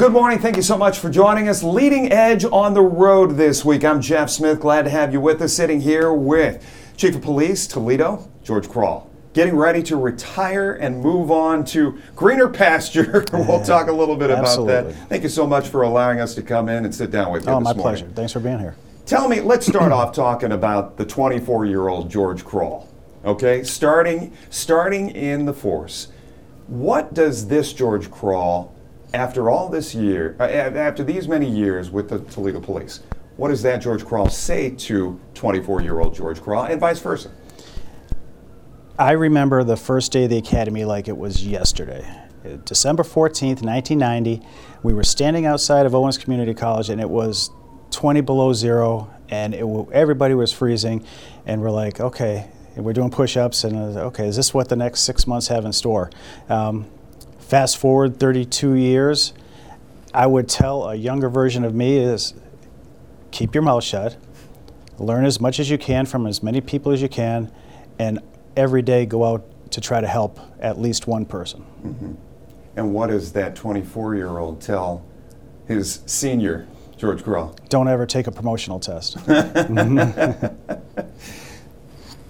good morning. Thank you so much for joining us. Leading Edge on the road this week. I'm Jeff Smith. Glad to have you with us. Sitting here with Chief of Police Toledo, George Kral Getting ready to retire and move on to greener pasture. we'll talk a little bit about Absolutely. that. Thank you so much for allowing us to come in and sit down with you Oh, my morning. pleasure. Thanks for being here. Tell me, let's start off talking about the 24-year-old George Kral. Okay, starting starting in the force. What does this George Kral, after all this year, uh, after these many years with the Toledo Police, what does that George Kral say to 24-year-old George Kral, and vice versa? I remember the first day of the academy like it was yesterday. Uh, December 14th, 1990, we were standing outside of Owens Community College and it was 20 below zero and wa- everybody was freezing and we're like, okay, and we're doing push-ups and uh, okay, is this what the next six months have in store? Um, fast forward 32 years, I would tell a younger version of me is keep your mouth shut, learn as much as you can from as many people as you can, and every day go out to try to help at least one person. Mm-hmm. And what does that 24-year-old tell his senior George Kral? Don't ever take a promotional test.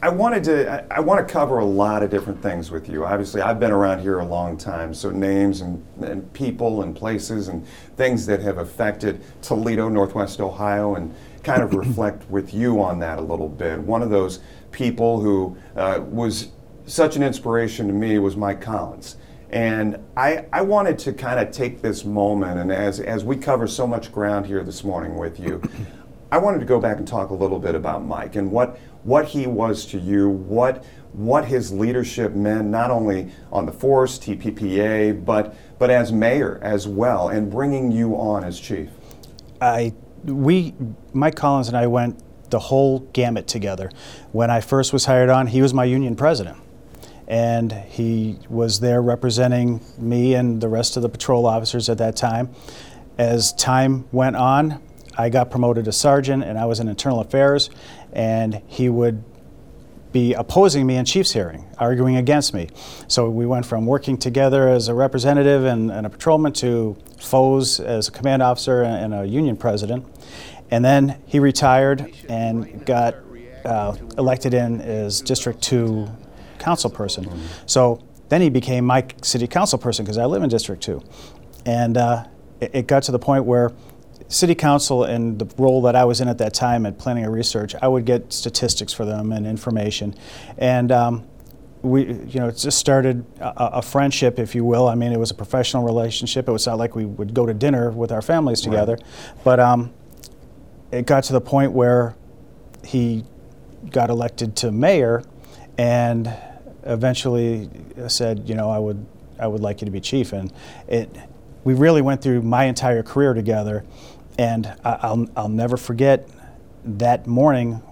I wanted to. I, I want to cover a lot of different things with you. Obviously, I've been around here a long time, so names and, and people and places and things that have affected Toledo, Northwest Ohio, and kind of reflect with you on that a little bit. One of those people who uh, was such an inspiration to me was Mike Collins. And I, I wanted to kind of take this moment, and as, as we cover so much ground here this morning with you, I wanted to go back and talk a little bit about Mike and what what he was to you, what what his leadership meant, not only on the force, TPPA, but but as mayor as well, and bringing you on as chief. I, we, Mike Collins and I went the whole gamut together. When I first was hired on, he was my union president. And he was there representing me and the rest of the patrol officers at that time. As time went on, I got promoted to sergeant and I was in internal affairs, and he would be opposing me in chief's hearing, arguing against me. So we went from working together as a representative and, and a patrolman to foes as a command officer and, and a union president. And then he retired and got uh, elected in as District 2 council person. So then he became my city council person because I live in District 2. And uh, it, it got to the point where city council and the role that I was in at that time at planning and research, I would get statistics for them and information, and um, we, you know, it just started a, a friendship, if you will. I mean, it was a professional relationship. It was not like we would go to dinner with our families together, but um, it got to the point where he got elected to mayor, and eventually said, you know, I would, I would like you to be chief, and it. We really went through my entire career together, and I, I'll, I'll never forget that morning.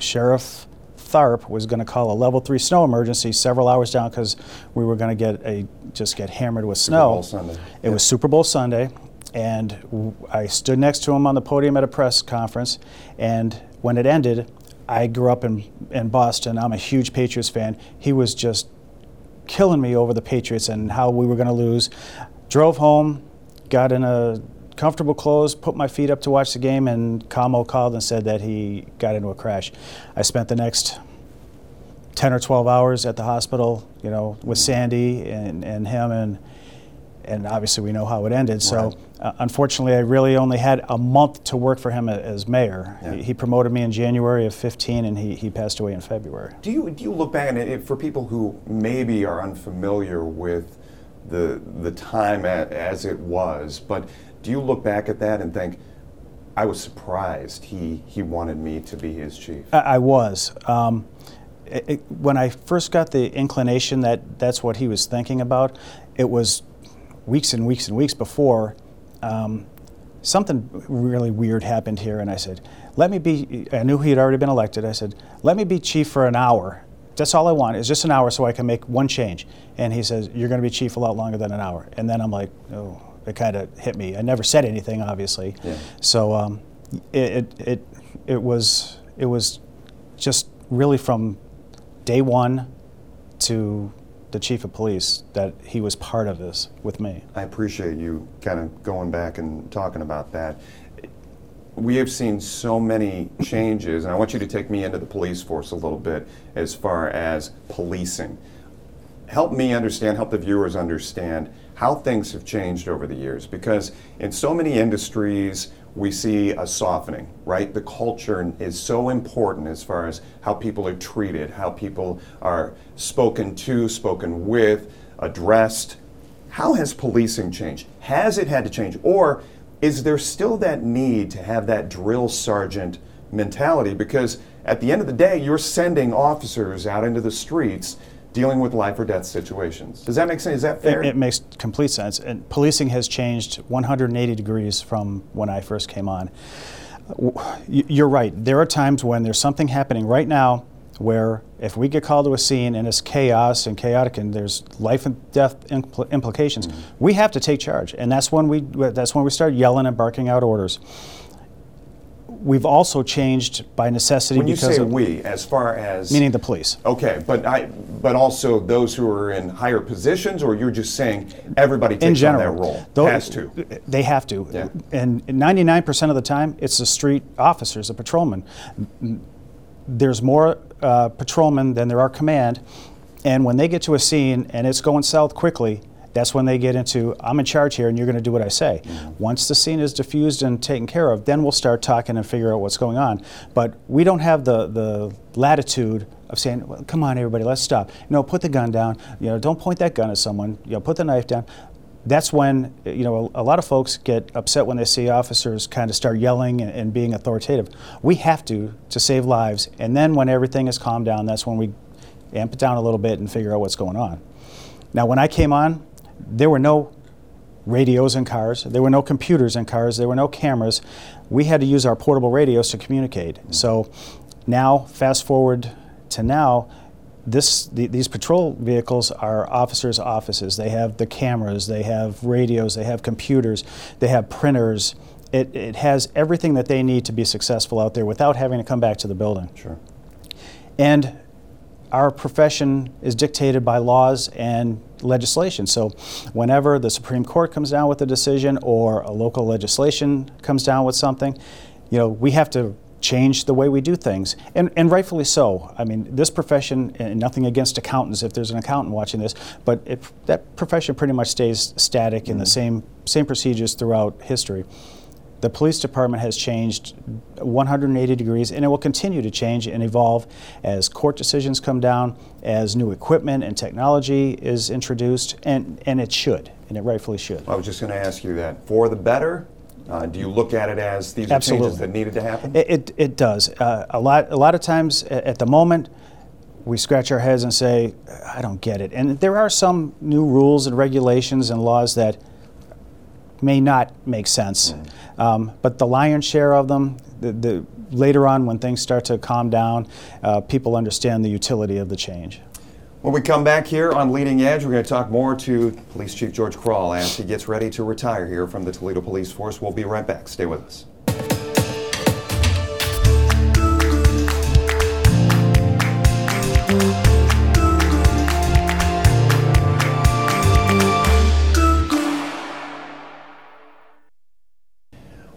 Sheriff Tharp was going to call a level three snow emergency several hours down because we were going to get a just get hammered with snow. Bowl Sunday. It was Super Bowl Sunday, and w- I stood next to him on the podium at a press conference. And when it ended, I grew up in, in Boston. I'm a huge Patriots fan. He was just killing me over the Patriots and how we were going to lose. Drove home, got in a comfortable clothes, put my feet up to watch the game, and Kamo called and said that he got into a crash. I spent the next 10 or 12 hours at the hospital, you know, with Sandy and, and him, and and obviously we know how it ended. So Right. uh, unfortunately, I really only had a month to work for him as mayor. Yeah. He, he promoted me in January of 15, and he, he passed away in February. Do you do you look back and it, for people who maybe are unfamiliar with the the time a, as it was, but do you look back at that and think, I was surprised he he wanted me to be his chief? I, I was. Um, it, it- when I first got the inclination that that's what he was thinking about, it was weeks and weeks and weeks before. Um, something really weird happened here, and I said, "Let me be." I knew he had already been elected. I said, "Let me be chief for an hour. That's all I want is just an hour, so I can make one change." And he says, "You're going to be chief a lot longer than an hour." And then I'm like, "Oh." It kind of hit me. I never said anything, obviously. Yeah. So um, it, it it it was it was just really from day one to the chief of police that he was part of this with me. I appreciate you kind of going back and talking about that. We have seen so many changes, and I want you to take me into the police force a little bit as far as policing. Help me understand, help the viewers understand how things have changed over the years because in so many industries, we see a softening, right? The culture is so important as far as how people are treated, how people are spoken to, spoken with, addressed. How has policing changed? Has it had to change? Or is there still that need to have that drill sergeant mentality? Because at the end of the day, you're sending officers out into the streets dealing with life or death situations. Does that make sense? Is that fair? It, it makes complete sense. And policing has changed 180 degrees from when I first came on. You're right. There are times when there's something happening right now where if we get called to a scene and it's chaos and chaotic and there's life and death impl- implications, mm-hmm. we have to take charge. And that's when we that's when we start yelling and barking out orders. We've also changed by necessity when you because say of we, as far as meaning the police. Okay, but I, but also those who are in higher positions, or you're just saying everybody takes in general, on that role? Tho- Has to. They have to. Yeah. And 99% of the time, it's the street officers, the patrolmen. There's more uh, patrolmen than there are command, and when they get to a scene and it's going south quickly, that's when they get into, I'm in charge here and you're going to do what I say. Mm-hmm. Once the scene is diffused and taken care of, then we'll start talking and figure out what's going on. But we don't have the, the latitude of saying, well, come on, everybody, let's stop. No, put the gun down. You know, don't point that gun at someone. You know, put the knife down. That's when, you know, a, a lot of folks get upset when they see officers kind of start yelling and, and being authoritative. We have to, to save lives. And then when everything is calmed down, that's when we amp it down a little bit and figure out what's going on. Now, when I came on, there were no radios in cars, there were no computers in cars, there were no cameras. We had to use our portable radios to communicate. Mm-hmm. So now, fast forward to now, this, the, these patrol vehicles are officers' offices. They have the cameras, they have radios, they have computers, they have printers. It, it has everything that they need to be successful out there without having to come back to the building. Sure. And our profession is dictated by laws and legislation. So, whenever the Supreme Court comes down with a decision or a local legislation comes down with something, you know, we have to change the way we do things, and, and rightfully so. I mean, this profession, and nothing against accountants if there's an accountant watching this, but it, that profession pretty much stays static in the mm. same, same procedures throughout history. The police department has changed 180 degrees, and it will continue to change and evolve as court decisions come down, as new equipment and technology is introduced, and, and it should, and it rightfully should. I was just going to ask you that. For the better, uh, do you look at it as these are Absolutely. changes that needed to happen? It, it, it does. Uh, a, lot, a lot of times at the moment, we scratch our heads and say, I don't get it. And there are some new rules and regulations and laws that may not make sense. Um, but the lion's share of them, the, the, later on when things start to calm down, uh, people understand the utility of the change. When we come back here on Leading Edge, we're going to talk more to Police Chief George Kral as he gets ready to retire here from the Toledo Police Force. We'll be right back. Stay with us.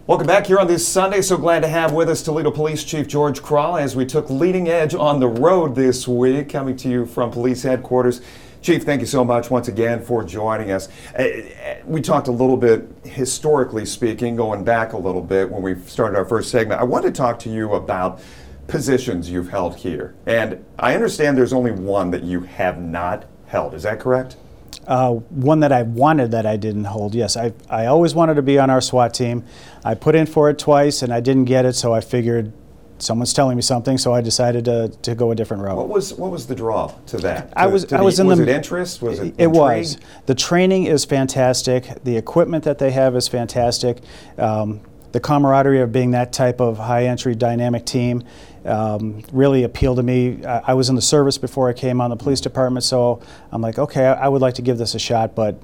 Welcome back here on this Sunday. So glad to have with us Toledo Police Chief George Kral as we took leading edge on the road this week, coming to you from police headquarters. Chief, thank you so much once again for joining us. Uh, uh, We talked a little bit, historically speaking, going back a little bit when we started our first segment. I want to talk to you about positions you've held here. And I understand there's only one that you have not held. Is that correct? Uh, one that I wanted that I didn't hold. Yes, I, I always wanted to be on our SWAT team. I put in for it twice and I didn't get it, so I figured someone's telling me something, so I decided to, to go a different route. What was what was the draw to that? I was to I the- was in was the it interest? Was it It was. The training is fantastic. The equipment that they have is fantastic. Um, the camaraderie of being that type of high entry dynamic team um, really appealed to me. I, I was in the service before I came on the police department, so I'm like, okay, I, I would like to give this a shot, but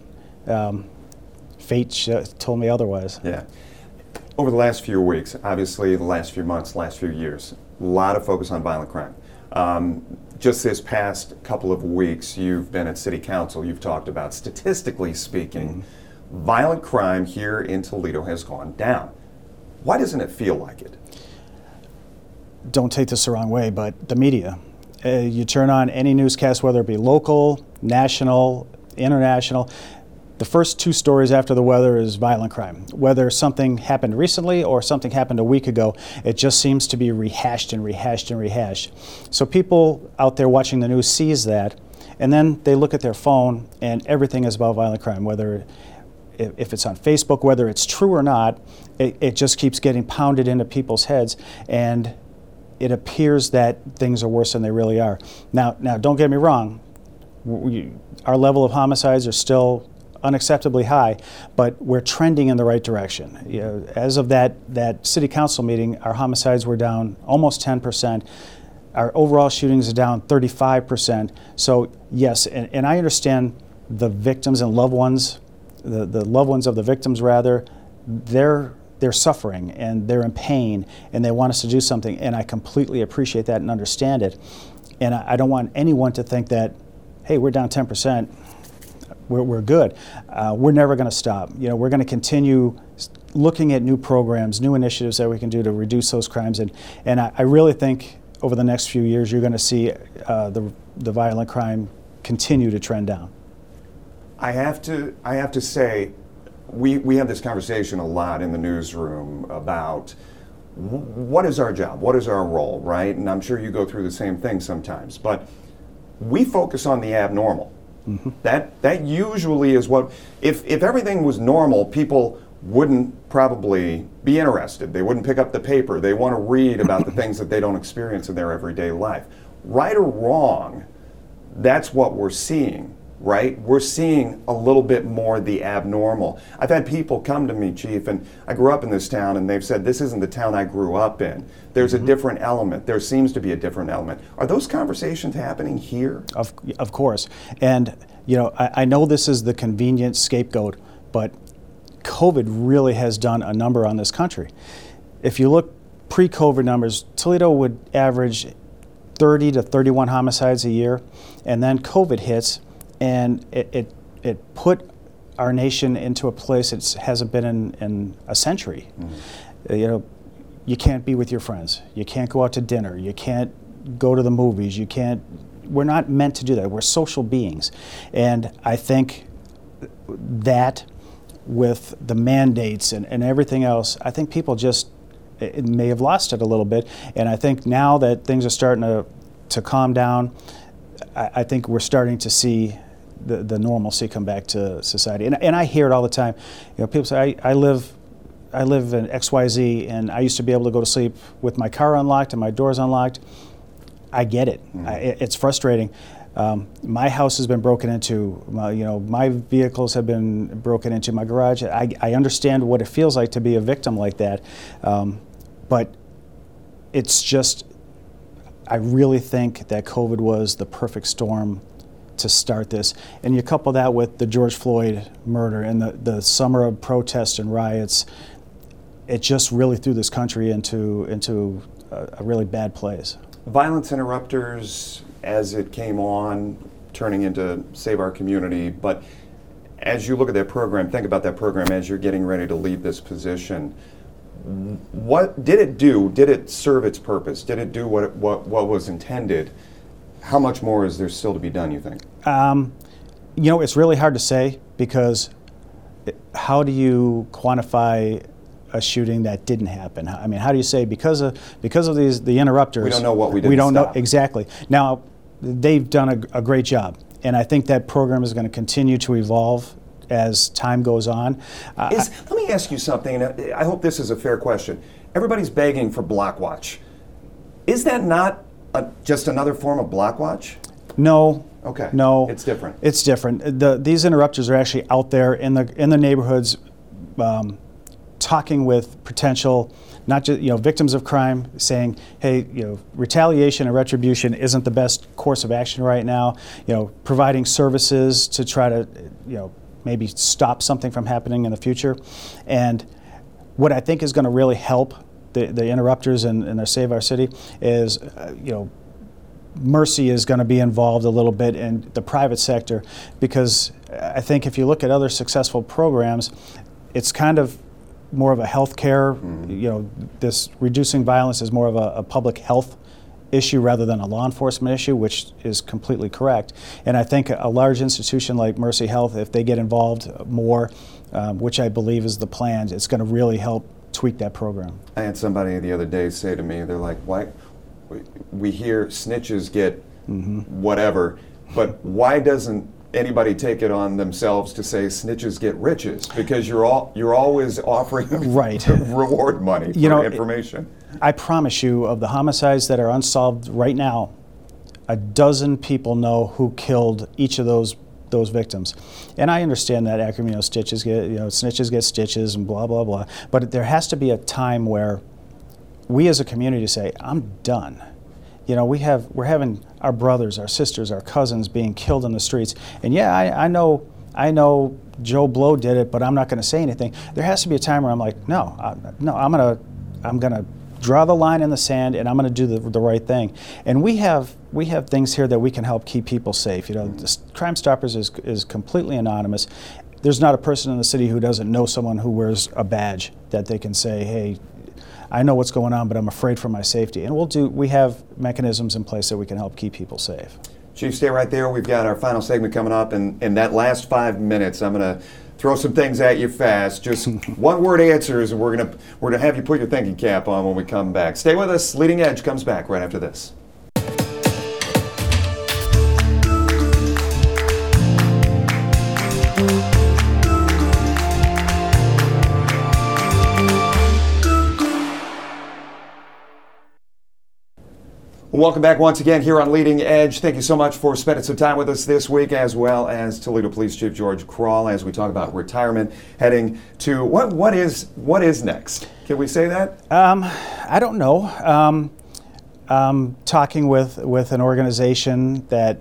um, fate sh- told me otherwise. Yeah. Over the last few weeks, obviously the last few months, last few years, a lot of focus on violent crime. Um, just this past couple of weeks, you've been at City Council. You've talked about, statistically speaking, violent crime here in Toledo has gone down. Why doesn't it feel like it? Don't take this the wrong way, but the media. Uh, you turn on any newscast, whether it be local, national, international. The first two stories after the weather is violent crime. Whether something happened recently or something happened a week ago, it just seems to be rehashed and rehashed and rehashed. So people out there watching the news sees that, and then they look at their phone, and everything is about violent crime. Whether if it's on Facebook, whether it's true or not, it, it just keeps getting pounded into people's heads, and it appears that things are worse than they really are. Now, now, don't get me wrong. We, our level of homicides are still unacceptably high, but we're trending in the right direction. You know, as of that that city council meeting, our homicides were down almost 10 percent. Our overall shootings are down 35 percent. So yes, and, and I understand the victims and loved ones, the, the loved ones of the victims rather, they're they're suffering and they're in pain and they want us to do something and I completely appreciate that and understand it. And I, I don't want anyone to think that, hey, we're down 10 percent we're, we're good. Uh, we're never going to stop. You know, we're going to continue looking at new programs, new initiatives that we can do to reduce those crimes. And, and I, I really think over the next few years, you're going to see uh, the, the violent crime continue to trend down. I have to, I have to say, we, we have this conversation a lot in the newsroom about what is our job, what is our role, right? And I'm sure you go through the same thing sometimes, but we focus on the abnormal. Mm-hmm. That that usually is what if if everything was normal, people wouldn't probably be interested. They wouldn't pick up the paper. They want to read about the things that they don't experience in their everyday life. Right or wrong, that's what we're seeing, right? We're seeing a little bit more the abnormal. I've had people come to me, Chief, and I grew up in this town, and they've said, This isn't the town I grew up in. There's a mm-hmm. different element. There seems to be a different element. Are those conversations happening here? Of, of course. And, you know, I, I know this is the convenient scapegoat, but COVID really has done a number on this country. If you look pre COVID numbers, Toledo would average 30 to 31 homicides a year, and then COVID hits, and it, it, it put our nation into a place it hasn't been in, in a century. Uh, You know, you can't be with your friends. You can't go out to dinner. You can't go to the movies. You can't. We're not meant to do that. We're social beings, and I think that with the mandates and, and everything else, I think people just it may have lost it a little bit. And I think now that things are starting to to calm down, I, I think we're starting to see the, the normalcy come back to society. And, and I hear it all the time. You know, people say, I, I live I live in XYZ and I used to be able to go to sleep with my car unlocked and my doors unlocked. I get it. I, it's frustrating. Um, my house has been broken into. My, you know, my vehicles have been broken into. My garage. I, I understand what it feels like to be a victim like that, um, but it's just. I really think that COVID was the perfect storm to start this, and you couple that with the George Floyd murder and the, the summer of protests and riots. It just really threw this country into into a, a really bad place. Violence interrupters as it came on, turning into Save Our Community. But as you look at that program, think about that program as you're getting ready to leave this position. What did it do? Did it serve its purpose? Did it do what, it, what, what was intended? How much more is there still to be done, you think? Um, you know, it's really hard to say because it- how do you quantify a shooting that didn't happen? I mean, how do you say because of because of these the interrupters? We don't know what we We didn't don't stop. know exactly. Now, they've done a, a great job, and I think that program is going to continue to evolve as time goes on. Uh, Is, let me ask you something, and I hope this is a fair question. Everybody's begging for Blockwatch. Is that not a, just another form of Blockwatch? No. Okay. No. It's different. It's different. The, these interrupters are actually out there in the in the neighborhoods, um, talking with potential, not just you know victims of crime, saying, hey, you know, retaliation and retribution isn't the best course of action right now. You know, providing services to try to, you know, maybe stop something from happening in the future, and what I think is going to really help the, the interrupters and, and their Save Our City is, uh, you know, Mercy is going to be involved a little bit in the private sector because I think if you look at other successful programs, it's kind of more of a healthcare, you know, this reducing violence is more of a, a public health issue rather than a law enforcement issue, which is completely correct. And I think a large institution like Mercy Health, if they get involved more, um, which I believe is the plan, it's going to really help tweak that program. I had somebody the other day say to me, they're like, why? we- hear snitches get mm-hmm. whatever, but why doesn't anybody take it on themselves to say snitches get riches? Because you're all you're always offering Right. reward money for You know, information. I promise you, of the homicides that are unsolved right now, a dozen people know who killed each of those those victims. And I understand that acronym, you know, stitches get, you know, snitches get stitches and blah blah blah. But there has to be a time where we as a community say, I'm done. You know, we have we're having our brothers, our sisters, our cousins being killed in the streets. And yeah, I, I know I know Joe Blow did it, but I'm not going to say anything. There has to be a time where I'm like, no, I, no, I'm gonna I'm gonna draw the line in the sand and I'm going to do the, the right thing. And we have we have things here that we can help keep people safe. You know, Crime Stoppers is is completely anonymous. There's not a person in the city who doesn't know someone who wears a badge that they can say, hey, I know what's going on, but I'm afraid for my safety. And we'll do. We have mechanisms in place that we can help keep people safe. Chief, stay right there. We've got our final segment coming up, and in that last five minutes, I'm going to throw some things at you fast. Just one-word answers, and we're going to we're going to have you put your thinking cap on when we come back. Stay with us. Leading Edge comes back right after this. Welcome back once again here on Leading Edge. Thank you so much for spending some time with us this week, as well as Toledo Police Chief George Kral, as we talk about retirement, heading to what what is what is next? Can we say that? Um, I don't know. Um, I'm talking with with an organization that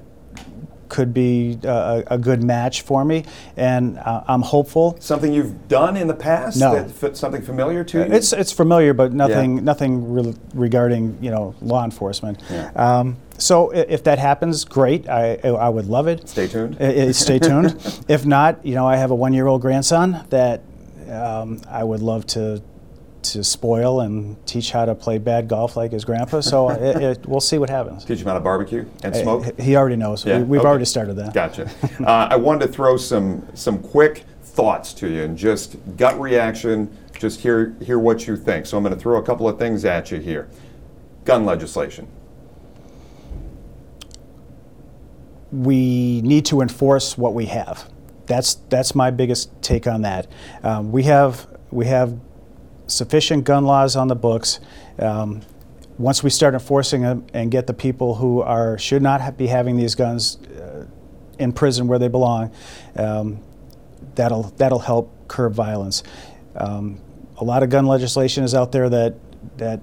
could be a, a good match for me, and uh, I'm hopeful. Something you've done in the past? No. That, something familiar to you? It's it's familiar, but nothing Yeah. nothing re- regarding you know law enforcement. Yeah. Um, so if that happens, great. I I would love it. Stay tuned. Uh, uh, stay tuned. if not, you know, I have a one-year-old grandson that um, I would love to to spoil and teach how to play bad golf like his grandpa. So it, it, we'll see what happens. Teach him how to barbecue and smoke. Uh, He already knows. Yeah, we, we've okay. already started that. Gotcha. uh, I wanted to throw some some quick thoughts to you and just gut reaction. Just hear hear what you think. So I'm going to throw a couple of things at you here. Gun legislation. we need to enforce what we have. That's that's my biggest take on that. Um, we have we have sufficient gun laws on the books. Um, once we start enforcing them and get the people who are should not ha- be having these guns uh, in prison where they belong, um, that'll that'll help curb violence. Um, a lot of gun legislation is out there that that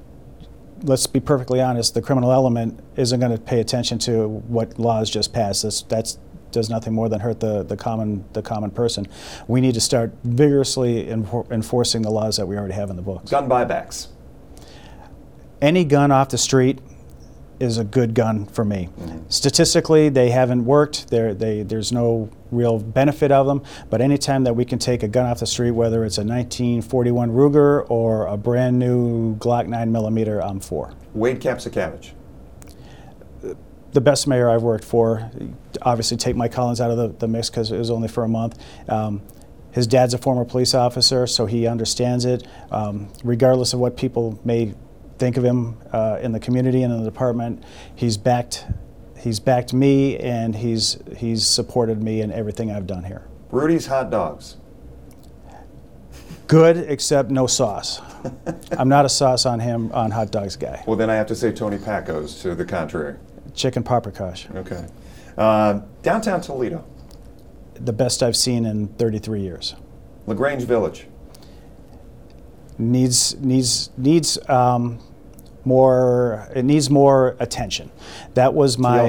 let's be perfectly honest, the criminal element isn't going to pay attention to what laws just passed. That's, that's does nothing more than hurt the, the common the common person. We need to start vigorously enfor- enforcing the laws that we already have in the books. Gun buybacks. Any gun off the street is a good gun for me. Mm-hmm. Statistically, they haven't worked. They're, they, there's no real benefit of them. But anytime that we can take a gun off the street, whether it's a 1941 Ruger or a brand new Glock 9 millimeter, I'm for. Wade Kapszukiewicz. The best mayor I've worked for. Obviously, take Mike Collins out of the, the mix because it was only for a month. Um, his dad's a former police officer, so he understands it. Um, regardless of what people may think of him uh, in the community and in the department, he's backed. He's backed me, and he's he's supported me in everything I've done here. Rudy's hot dogs. Good, except no sauce. I'm not a sauce on him on hot dogs guy. Well, then I have to say Tony Packo's to the contrary. Chicken paprikash, Okay. Uh, downtown Toledo. the best I've seen in 33 years. LaGrange Village. needs needs needs um, more it needs more attention that was my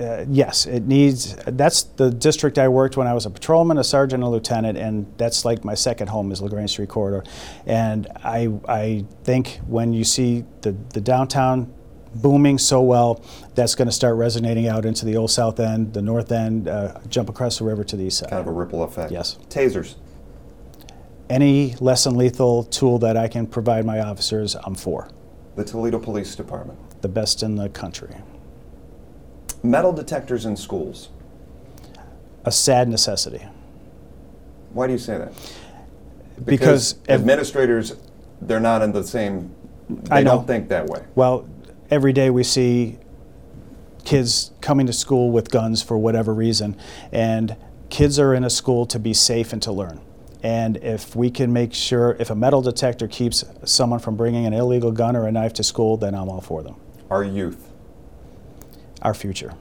uh, yes it needs that's the district i worked when i was a patrolman a sergeant a lieutenant and that's like my second home is lagrange street corridor and i i think when you see the the downtown booming so well that's going to start resonating out into the old South End, the North End, uh, jump across the river to the east side. Kind of a ripple effect. Yes. Tasers. Any less than lethal tool that I can provide my officers, I'm for. The Toledo Police Department. The best in the country. Metal detectors in schools. A sad necessity. Why do you say that? Because, ev- administrators, they're not in the same. They I know. don't think that way. well, every day we see kids coming to school with guns for whatever reason, and kids are in a school to be safe and to learn. And if we can make sure, if a metal detector keeps someone from bringing an illegal gun or a knife to school, then I'm all for them. Our youth. Our future.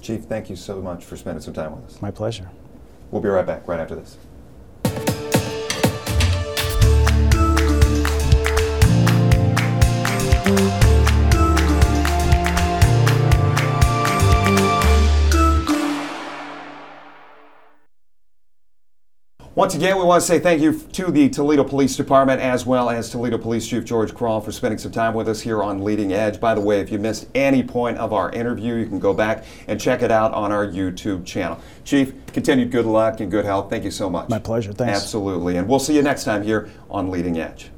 Chief, thank you so much for spending some time with us. My pleasure. We'll be right back right after this. Once again, we want to say thank you to the Toledo Police Department as well as Toledo Police Chief George Kral for spending some time with us here on Leading Edge. By the way, if you missed any point of our interview, you can go back and check it out on our YouTube channel. Chief, continued good luck and good health. Thank you so much. My pleasure. Thanks. Absolutely. And we'll see you next time here on Leading Edge.